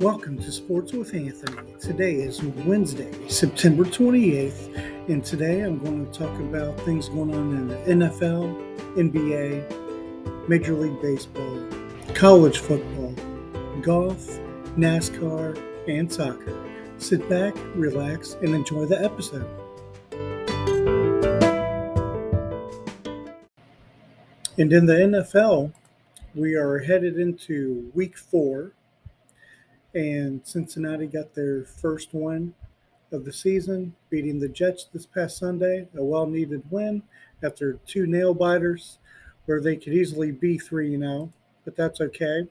Welcome to Sports with Anthony. Today is Wednesday, September 28th, and today I'm going to talk about things going on in the NFL, NBA, Major League Baseball, college football, golf, NASCAR, and soccer. Sit back, relax, and enjoy the episode. And in the NFL, we are headed into week four and Cincinnati got their first win of the season, beating the Jets this past Sunday. A well needed win after two nail biters where they could easily be 3 0, but that's okay.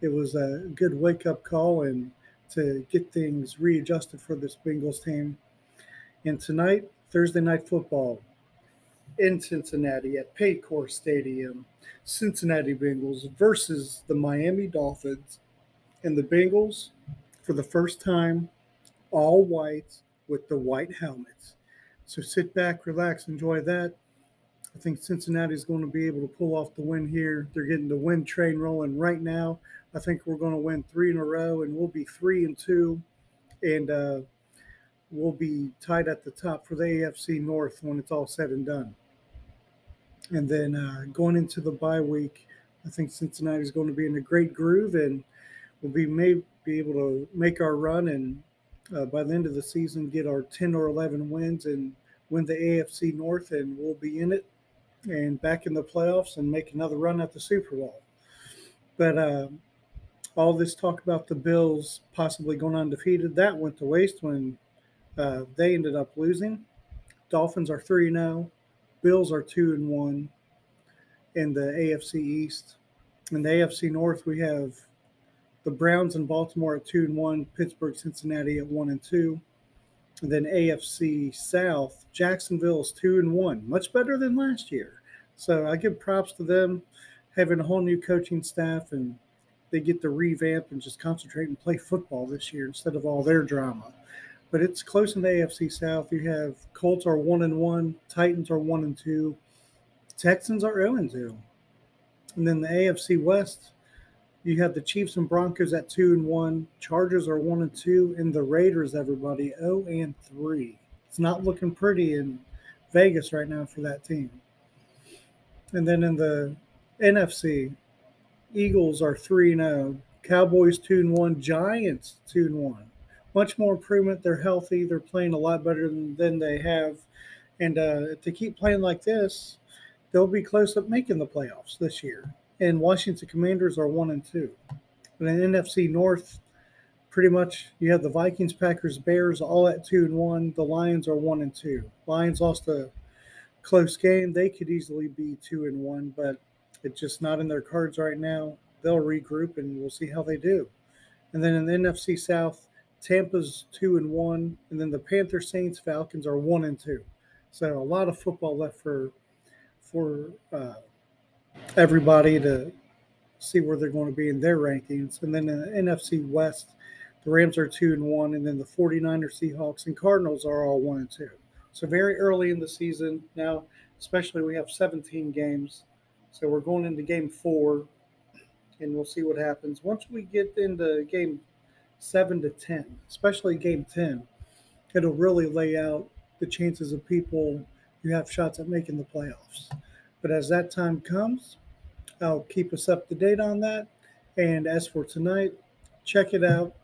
It was a good wake up call and to get things readjusted for this Bengals team. And tonight, Thursday night football in Cincinnati at Paycor Stadium, Cincinnati Bengals versus the Miami Dolphins and the Bengals, for the first time, all white with the white helmets. So sit back, relax, enjoy that. I think Cincinnati is going to be able to pull off the win here. They're getting the win train rolling right now. I think we're going to win three in a row, and we'll be three and two, and uh, we'll be tied at the top for the AFC North when it's all said and done. And then uh, going into the bye week, I think Cincinnati is going to be in a great groove, and we'll may be able to make our run and uh, by the end of the season get our 10 or 11 wins and win the AFC North and we'll be in it and back in the playoffs and make another run at the Super Bowl. But uh, all this talk about the Bills possibly going undefeated that went to waste when uh, they ended up losing. Dolphins are three zero, Bills are two and one in the AFC East. In the AFC North, we have the Browns and Baltimore at two and one, Pittsburgh, Cincinnati at one and two. And then AFC South, Jacksonville is two and one, much better than last year. So I give props to them having a whole new coaching staff and they get to revamp and just concentrate and play football this year instead of all their drama. But it's close in the AFC South. You have Colts are one and one, Titans are one and two, Texans are 0 and two. And then the AFC West, you have the Chiefs and Broncos at two and one. Chargers are one and two, and the Raiders, everybody, oh and three. It's not looking pretty in Vegas right now for that team. And then in the NFC, Eagles are three and zero. Cowboys two and one. Giants two and one. Much more improvement. They're healthy. They're playing a lot better than, than they have. And uh, to keep playing like this, they'll be close up making the playoffs this year and Washington Commanders are one and two. But in NFC North, pretty much you have the Vikings, Packers, Bears all at two and one. The Lions are one and two. Lions lost a close game. They could easily be two and one, but it's just not in their cards right now. They'll regroup and we'll see how they do. And then in the NFC South, Tampa's two and one, and then the Panthers, Saints, Falcons are one and two. So a lot of football left for for uh, everybody to see where they're going to be in their rankings. And then in the NFC West, the Rams are two and one, and then the 49ers, Seahawks, and Cardinals are all one and two. So very early in the season now, especially we have 17 games. So we're going into game four, and we'll see what happens. Once we get into game seven to 10, especially game 10, it'll really lay out the chances of people who have shots at making the playoffs. But as that time comes, I'll keep us up to date on that. And as for tonight, check it out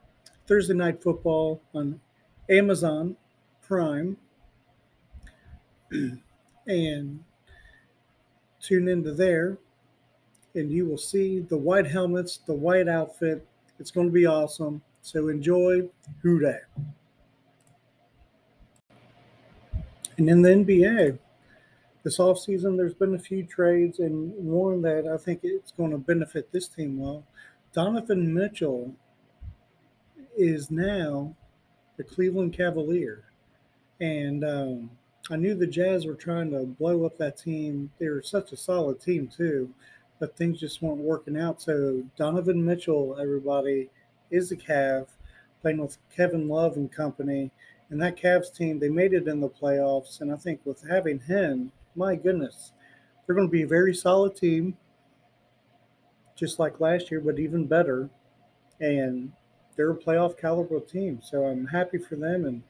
Thursday Night Football on Amazon Prime. and tune into there, and you will see the white helmets, the white outfit. It's going to be awesome. So enjoy. Hooray. And in the NBA, this offseason, there's been a few trades, and one that I think it's going to benefit this team well. Donovan Mitchell is now the Cleveland Cavalier. And um, I knew the Jazz were trying to blow up that team. They were such a solid team, too, but things just weren't working out. So Donovan Mitchell, everybody, is a Cav, playing with Kevin Love and company. And that Cavs team, they made it in the playoffs. And I think with having him – my goodness, they're going to be a very solid team, just like last year, but even better. And they're a playoff caliber team. So I'm happy for them, and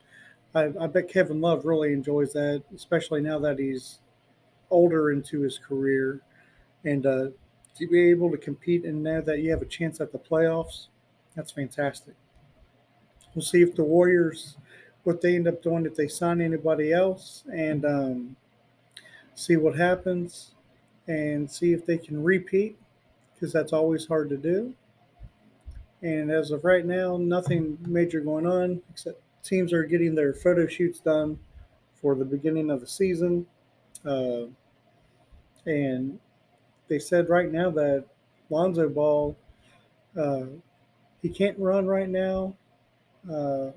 I, I bet Kevin Love really enjoys that, especially now that he's older into his career, and uh, to be able to compete and know that you have a chance at the playoffs, that's fantastic. We'll see if the Warriors, what they end up doing, if they sign anybody else, and um, see what happens, and see if they can repeat, because that's always hard to do. And as of right now, nothing major going on except teams are getting their photo shoots done for the beginning of the season. Uh, and they said right now that Lonzo Ball, uh, he can't run right now. Uh,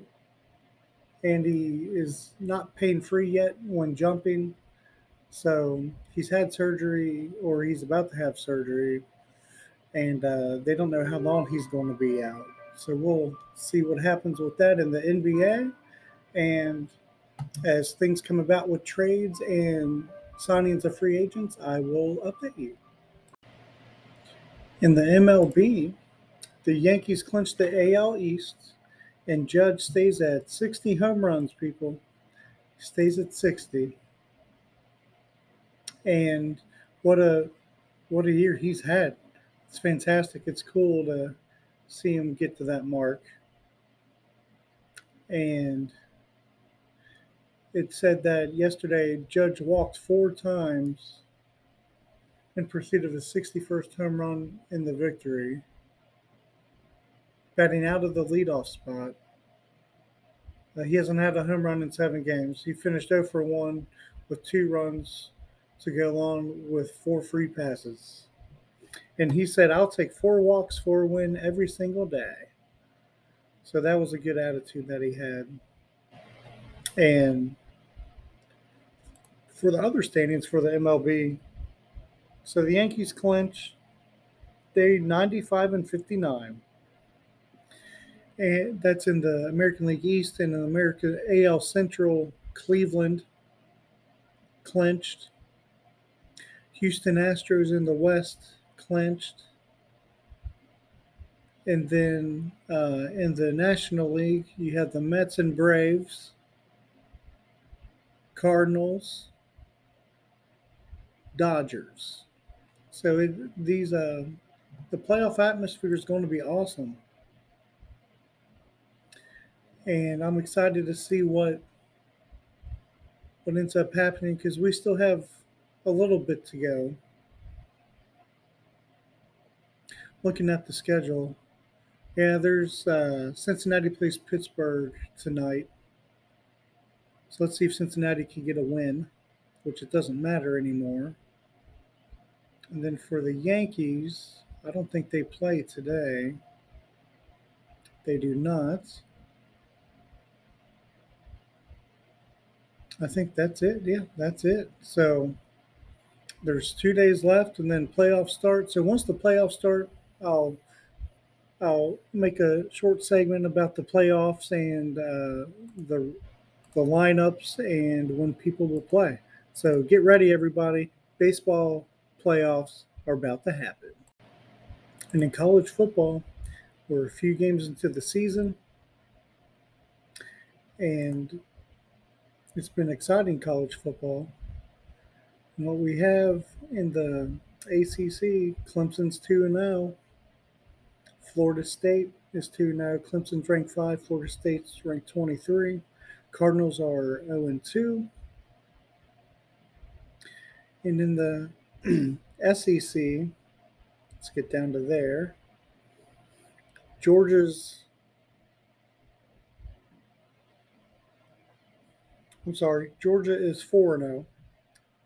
and he is not pain free yet when jumping. So he's had surgery or he's about to have surgery. And uh, they don't know how long he's going to be out. So we'll see what happens with that in the NBA. And as things come about with trades and signings of free agents, I will update you. In the MLB, the Yankees clinched the AL East, and Judge stays at 60 home runs, people. Stays at 60. And what a what a year he's had. It's fantastic. It's cool to see him get to that mark. And it said that yesterday Judge walked four times in pursuit of his 61st home run in the victory, batting out of the leadoff spot. Uh, he hasn't had a home run in seven games. He finished 0 for 1 with two runs to go along with four free passes. And he said, I'll take four walks for a win every single day. So that was a good attitude that he had. And for the other standings for the MLB, so the Yankees clinch. They 95 and 59. And that's in the American League East and in American AL Central. Cleveland clinched. Houston Astros in the West clinched. And then uh, in the National League, you have the Mets and Braves, Cardinals, Dodgers. So it, these uh, the playoff atmosphere is going to be awesome, and I'm excited to see what what ends up happening because we still have a little bit to go. Looking at the schedule, yeah, there's uh, Cincinnati plays Pittsburgh tonight. So let's see if Cincinnati can get a win, which it doesn't matter anymore. And then for the Yankees, I don't think they play today. They do not. I think that's it. Yeah, that's it. So there's two days left, and then playoffs start. So once the playoffs start, I'll I'll make a short segment about the playoffs and uh, the the lineups and when people will play. So get ready, everybody. Baseball playoffs are about to happen. And in college football, we're a few games into the season, and it's been exciting college football. What we have in the ACC, Clemson's 2 and 0. Florida State is 2 0. Clemson's ranked 5, Florida State's ranked 23. Cardinals are 0 and 2. And in the SEC, let's get down to there. Georgia's, I'm sorry, Georgia is 4 0.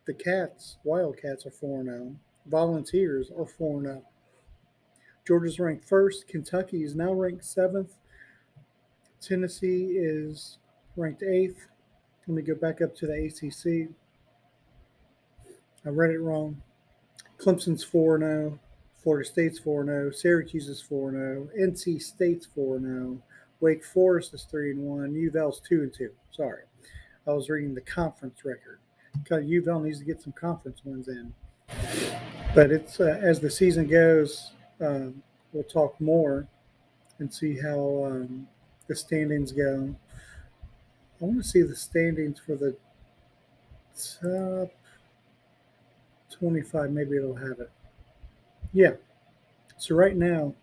The Cats, Wildcats, are 4 0. Volunteers are 4 0. Georgia's ranked first. Kentucky is now ranked seventh. Tennessee is ranked eighth. Let me go back up to the ACC. I read it wrong. Clemson's 4 0. Florida State's 4 0. Syracuse is 4 0. NC State's 4 0. Wake Forest is 3 1. U of L's 2 2. Sorry. I was reading the conference record. Because U of L needs to get some conference wins in. But it's uh, as the season goes, uh, we'll talk more and see how um, the standings go. I want to see the standings for the top 25. Maybe it'll have it. Yeah. So right now,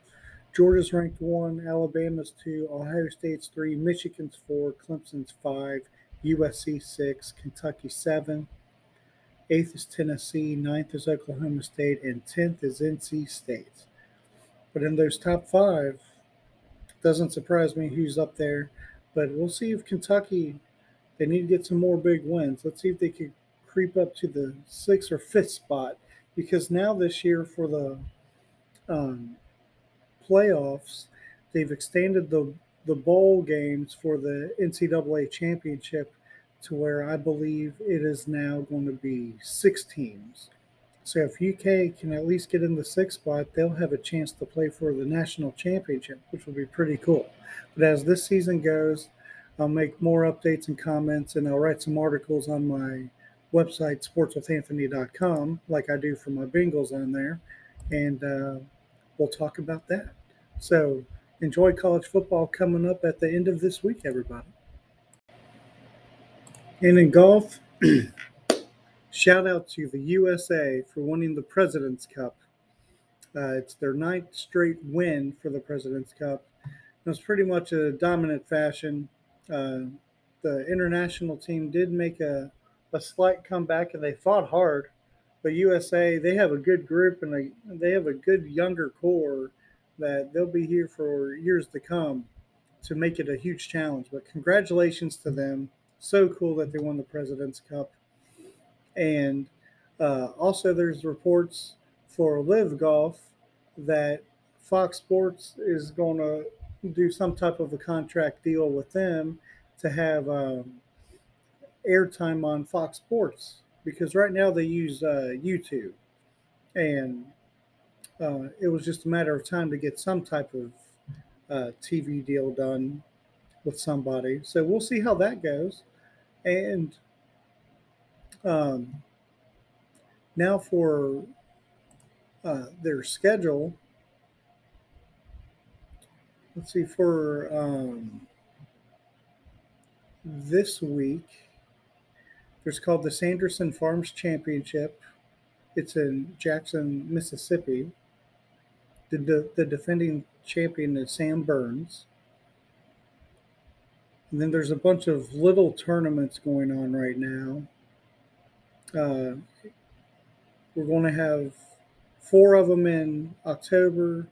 Georgia's ranked one, Alabama's two, Ohio State's three, Michigan's four, Clemson's five, USC six, Kentucky seven, eighth is Tennessee, ninth is Oklahoma State, and tenth is NC State. But in those top five, doesn't surprise me who's up there. But we'll see if Kentucky they need to get some more big wins. Let's see if they could creep up to the sixth or fifth spot because now this year for the um, playoffs, they've extended the the bowl games for the NCAA championship to where I believe it is now going to be six teams. So if UK can at least get in the sixth spot, they'll have a chance to play for the national championship, which will be pretty cool. But as this season goes, I'll make more updates and comments, and I'll write some articles on my website, sportswithanthony.com, like I do for my Bengals on there, and uh, we'll talk about that. So enjoy college football coming up at the end of this week, everybody. And in golf, shout out to the USA for winning the President's Cup. Uh, it's their ninth straight win for the President's Cup. It was pretty much a dominant fashion. Uh, the international team did make a, a slight comeback and they fought hard. But USA, they have a good group and they, they have a good younger core that they'll be here for years to come to make it a huge challenge. But congratulations to them. So cool that they won the President's Cup. And uh, also, there's reports for LIV Golf that Fox Sports is going to do some type of a contract deal with them to have um, airtime on Fox Sports because right now they use uh, YouTube. And uh, it was just a matter of time to get some type of uh, TV deal done with somebody. So we'll see how that goes. And um, now for uh, their schedule. Let's see, for um, this week, there's called the Sanderson Farms Championship. It's in Jackson, Mississippi. The, the, the defending champion is Sam Burns. And then there's a bunch of little tournaments going on right now. Uh, we're going to have four of them in October,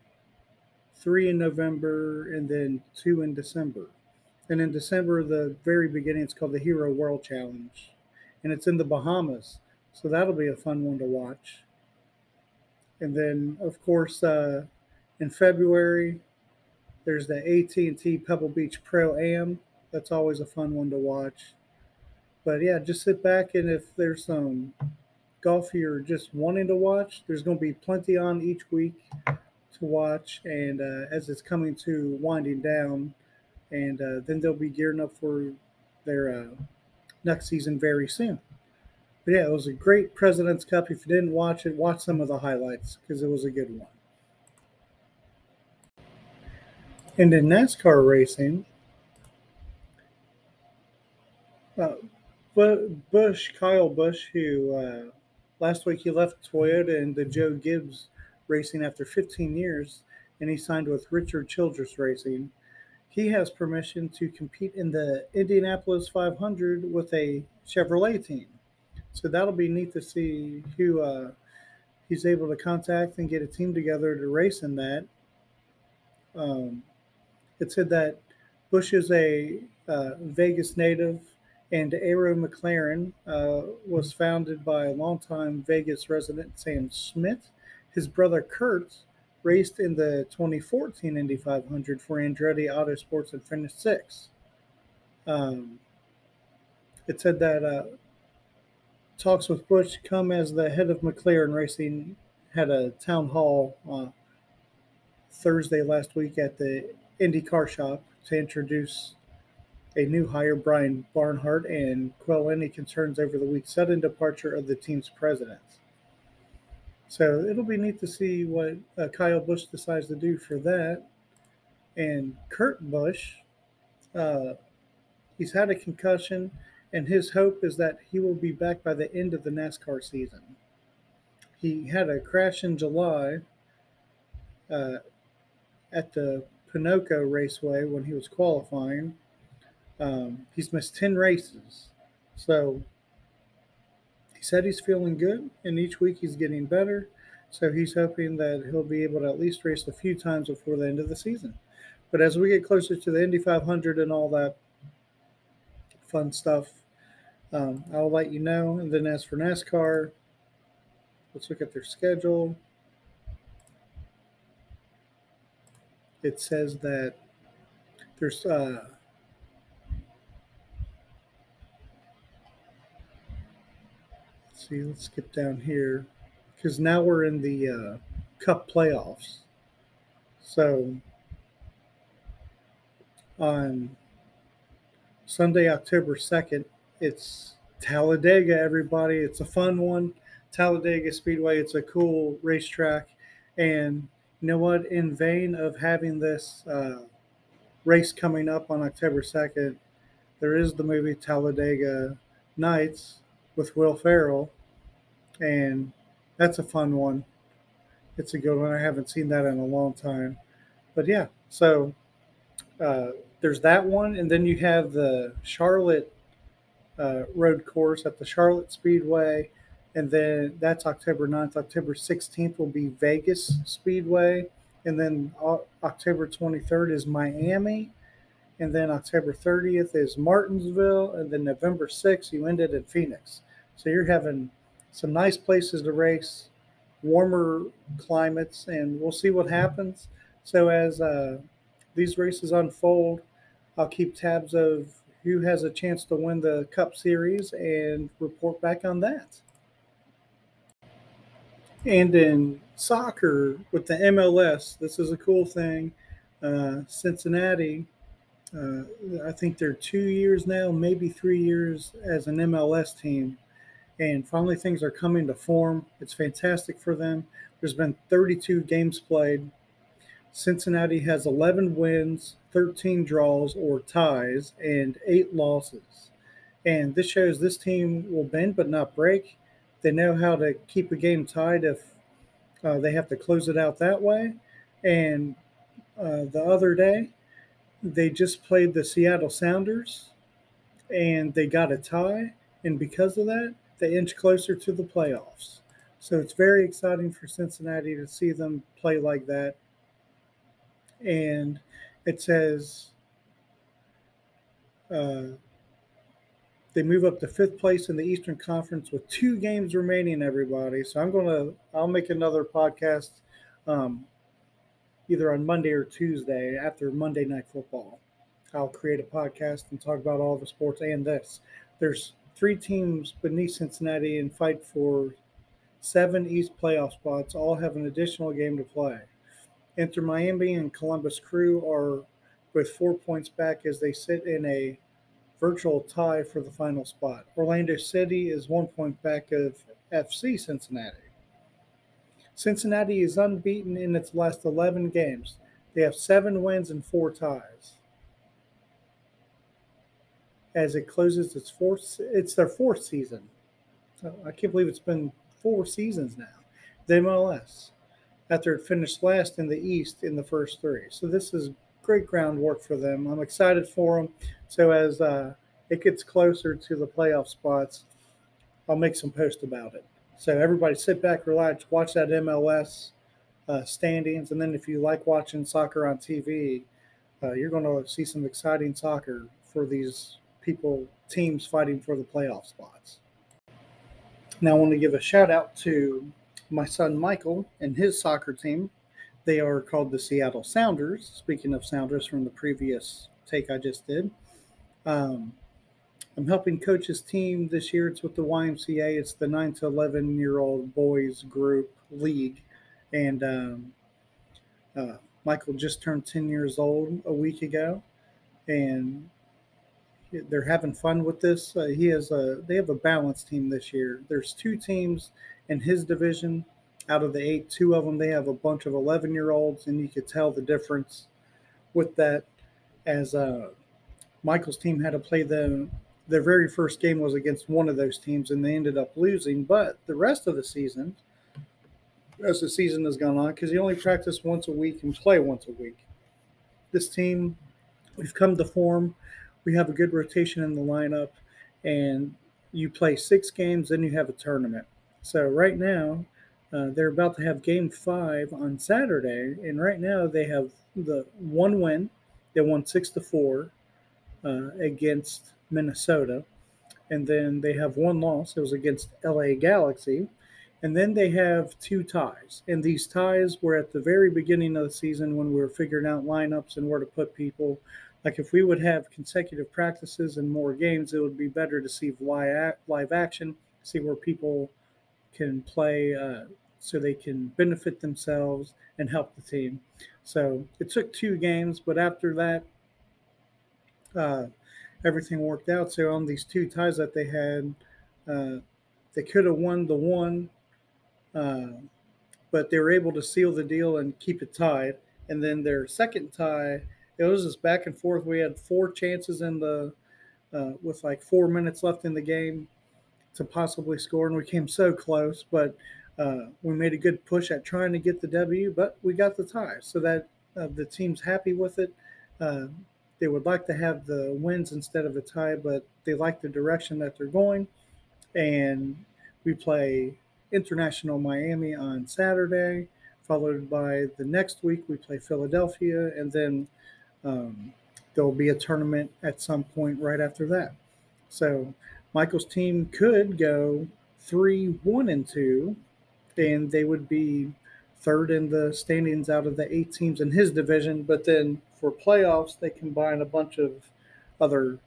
three in November, and then two in December. And in December, the very beginning, it's called the Hero World Challenge, and it's in the Bahamas. So that'll be a fun one to watch. And then, of course, uh, in February, there's the AT&T Pebble Beach Pro Am. That's always a fun one to watch. But yeah, just sit back and if there's some golf you're just wanting to watch, there's going to be plenty on each week to watch. And uh, as it's coming to winding down, and uh, then they'll be gearing up for their uh, next season very soon. But yeah, it was a great President's Cup. If you didn't watch it, watch some of the highlights because it was a good one. And in NASCAR racing, uh, Busch, Kyle Busch, who uh, last week he left Toyota and the Joe Gibbs Racing after 15 years, and he signed with Richard Childress Racing. He has permission to compete in the Indianapolis 500 with a Chevrolet team. So that'll be neat to see who uh, he's able to contact and get a team together to race in that. Um, it said that Busch is a uh, Vegas native, and Arrow McLaren uh, was founded by a longtime Vegas resident Sam Schmidt. His brother Kurt raced in the 2014 Indy 500 for Andretti Autosports and finished sixth. Um, it said that uh, talks with Busch come as the head of McLaren Racing had a town hall uh, Thursday last week at the Indy Car Shop to introduce a new hire, Brian Barnhart, and quell any concerns over the week's sudden departure of the team's president. So it'll be neat to see what uh, Kyle Busch decides to do for that. And Kurt Busch, uh, he's had a concussion, and his hope is that he will be back by the end of the NASCAR season. He had a crash in July uh, at the Pocono Raceway when he was qualifying. Um, he's missed 10 races. So he said he's feeling good, and each week he's getting better. So he's hoping that he'll be able to at least race a few times before the end of the season. But as we get closer to the Indy 500 and all that fun stuff, um, I'll let you know. And then as for NASCAR, let's look at their schedule. It says that there's uh, let's see, let's skip down here because now we're in the uh, Cup playoffs. So on Sunday, October 2nd, it's Talladega, everybody. It's a fun one. Talladega Speedway, it's a cool racetrack. And you know what? In vain of having this uh, race coming up on October 2nd, there is the movie Talladega Nights with Will Ferrell. And that's a fun one. It's a good one. I haven't seen that in a long time. But yeah, so uh, there's that one. And then you have the Charlotte uh, road course at the Charlotte Speedway. And then that's October 9th. October 16th will be Vegas Speedway. And then October 23rd is Miami. And then October 30th is Martinsville. And then November 6th, you ended in Phoenix. So you're having some nice places to race, warmer climates, and we'll see what happens. So as uh, these races unfold, I'll keep tabs of who has a chance to win the Cup Series and report back on that. And in soccer with the MLS, this is a cool thing. Uh, Cincinnati, uh, I think they're two years now, maybe three years as an MLS team and finally things are coming to form. It's fantastic for them. There's been 32 games played. Cincinnati has 11 wins, 13 draws or ties, and eight losses. And this shows this team will bend but not break. They know how to keep a game tied if uh, they have to close it out that way. And uh, the other day, they just played the Seattle Sounders and they got a tie. And because of that, they inch closer to the playoffs. So it's very exciting for Cincinnati to see them play like that. And it says uh, they move up to fifth place in the Eastern Conference with two games remaining, everybody. So I'm to, I'll make another podcast um, either on Monday or Tuesday after Monday Night Football. I'll create a podcast and talk about all the sports and this. There's three teams beneath Cincinnati and fight for seven East playoff spots, all have an additional game to play. Inter Miami and Columbus Crew are with four points back as they sit in a virtual tie for the final spot. Orlando City is one point back of FC Cincinnati. Cincinnati is unbeaten in its last 11 games. They have seven wins and four ties as it closes its fourth. It's their fourth season. Oh, I can't believe it's been four seasons now. The MLS, after it finished last in the East in the first three. So this is great groundwork for them. I'm excited for them. So as uh, it gets closer to the playoff spots, I'll make some posts about it. So everybody sit back, relax, watch that MLS uh, standings, and then if you like watching soccer on TV, uh, you're going to see some exciting soccer for these people, teams fighting for the playoff spots. Now, I want to give a shout out to my son Michael and his soccer team. They are called the Seattle Sounders. Speaking of Sounders from the previous take I just did, um, I'm helping coach his team this year. It's with the YMCA. It's the 9 to 11 year old boys group league. And um, uh, Michael just turned 10 years old a week ago. And they're having fun with this. Uh, he has a they have a balanced team this year. There's two teams in his division. Out of the eight, two of them they have a bunch of 11 year olds, and you could tell the difference with that, as uh, Michael's team had to play them. Their very first game was against one of those teams, and they ended up losing. But the rest of the season, as the season has gone on, because you only practice once a week and play once a week, this team, we've come to form. We have a good rotation in the lineup, and you play six games, then you have a tournament. So right now, uh, they're about to have game five on Saturday, and right now they have the one win. They won six to four uh, against Minnesota, and then they have one loss. It was against LA Galaxy, and then they have two ties. And these ties were at the very beginning of the season when we were figuring out lineups and where to put people. Like if we would have consecutive practices and more games, it would be better to see live action, see where people can play uh, so they can benefit themselves and help the team. So it took two games, but after that, uh, everything worked out. So on these two ties that they had, uh, they could have won the one, uh, but they were able to seal the deal and keep it tied. And then their second tie, it was just back and forth. We had four chances in the uh, with like four minutes left in the game to possibly score, and we came so close. But uh, we made a good push at trying to get the W, but we got the tie. So that uh, the team's happy with it. Uh, they would like to have the wins instead of a tie, but they like the direction that they're going. And we play International Miami on Saturday, followed by the next week we play Philadelphia, and then um, there will be a tournament at some point right after that. So Michael's team could go three, one, and two, and they would be third in the standings out of the eight teams in his division. But then for playoffs, they combine a bunch of other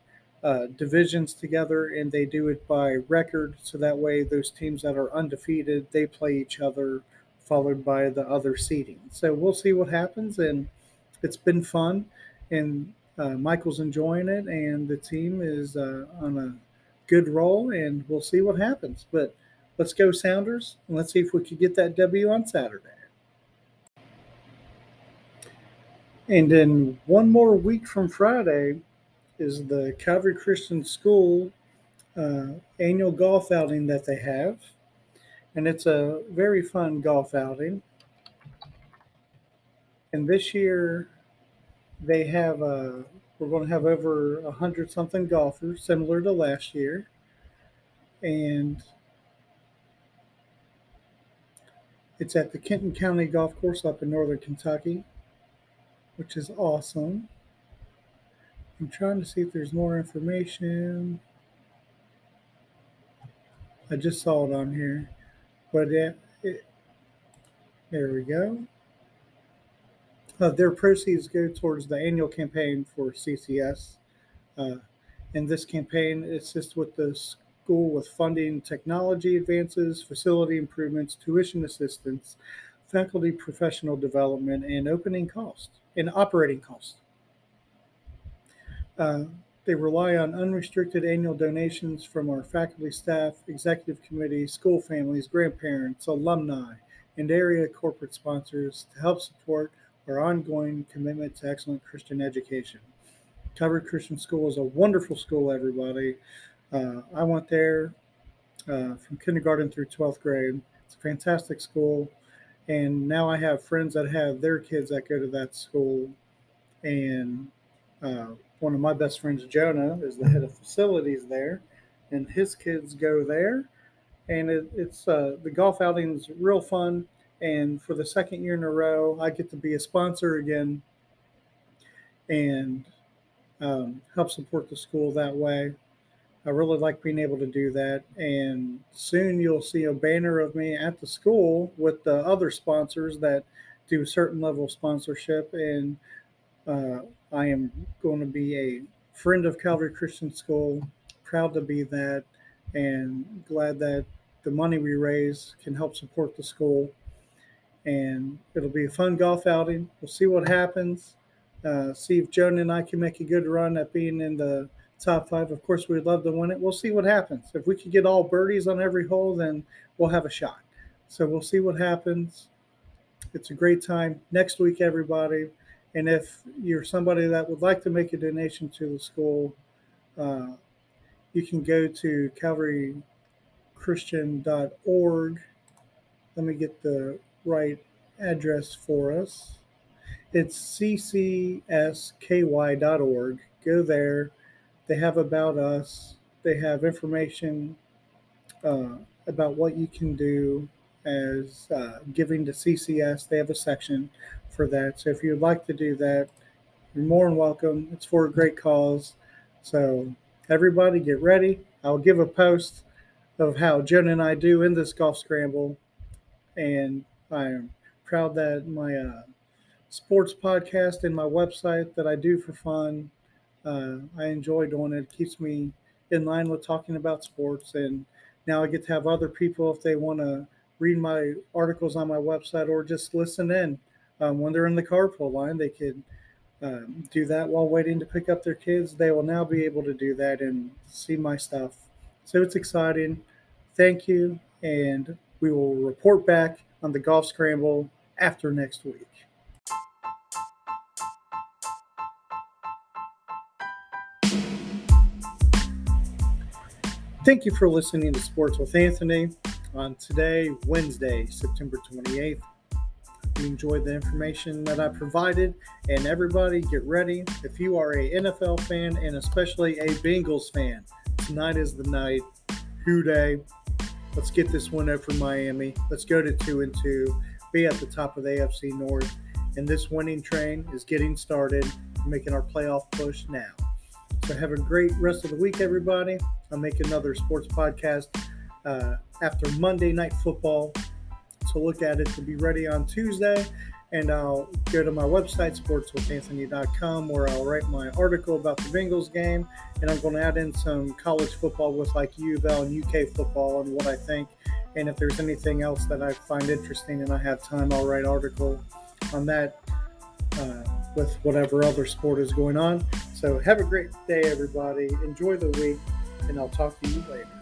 uh, divisions together and they do it by record. So that way, those teams that are undefeated they play each other, followed by the other seeding. So we'll see what happens, and it's been fun, and uh, Michael's enjoying it, and the team is uh, on a good roll, and we'll see what happens. But let's go Sounders, and let's see if we could get that W on Saturday. And then one more week from Friday is the Calvary Christian School uh, annual golf outing that they have. And it's a very fun golf outing. And this year, they have a uh, we're going to have over a hundred something golfers, similar to last year, and it's at the Kenton County Golf Course up in northern Kentucky, which is awesome. I'm trying to see if there's more information. I just saw it on here, but it, it there we go. Uh, their proceeds go towards the annual campaign for CCS. Uh, and this campaign assists with the school with funding technology advances, facility improvements, tuition assistance, faculty professional development, and opening costs and operating costs. Uh, they rely on unrestricted annual donations from our faculty, staff, executive committee, school families, grandparents, alumni, and area corporate sponsors to help support our ongoing commitment to excellent Christian education. Calvary Christian School is a wonderful school, everybody. Uh, I went there uh, from kindergarten through 12th grade. It's a fantastic school. And now I have friends that have their kids that go to that school. And uh, one of my best friends, Jonah, is the head of facilities there. And his kids go there. And it, it's uh, the golf outing is real fun. And for the second year in a row, I get to be a sponsor again and um, help support the school that way. I really like being able to do that. And soon you'll see a banner of me at the school with the other sponsors that do a certain level of sponsorship. And uh, I am going to be a friend of Calvary Christian School, proud to be that, and glad that the money we raise can help support the school and it'll be a fun golf outing. We'll see what happens. Uh, see if Jonah and I can make a good run at being in the top five. Of course, we'd love to win it. We'll see what happens. If we could get all birdies on every hole, then we'll have a shot. So we'll see what happens. It's a great time next week, everybody. And if you're somebody that would like to make a donation to the school, uh, you can go to calvarychristian.org. Let me get the right address for us. It's ccsky.org. Go there. They have about us. They have information uh, about what you can do as uh, giving to CCS. They have a section for that. So if you'd like to do that, you're more than welcome. It's for a great cause. So everybody get ready. I'll give a post of how Jonah and I do in this golf scramble. And I am proud that my uh, sports podcast and my website that I do for fun, uh, I enjoy doing it. It keeps me in line with talking about sports. And now I get to have other people, if they want to read my articles on my website or just listen in um, when they're in the carpool line, they could um, do that while waiting to pick up their kids. They will now be able to do that and see my stuff. So it's exciting. Thank you. And we will report back on the golf scramble after next week. Thank you for listening to Sports with Anthony on today, Wednesday, September 28th you enjoyed the information that I provided. And everybody, get ready. If you are a NFL fan and especially a Bengals fan, tonight is the night. Who Dey. Let's get this one over Miami. Let's go to two and two. Be at the top of the AFC North. And this winning train is getting started, making our playoff push now. So have a great rest of the week, everybody. I'll make another sports podcast uh, after Monday Night Football to look at it to be ready on Tuesday. And I'll go to my website, sportswithanthony.com, where I'll write my article about the Bengals game. And I'm going to add in some college football with like U of L and UK football and what I think. And if there's anything else that I find interesting and I have time, I'll write article on that uh, with whatever other sport is going on. So have a great day, everybody. Enjoy the week, and I'll talk to you later.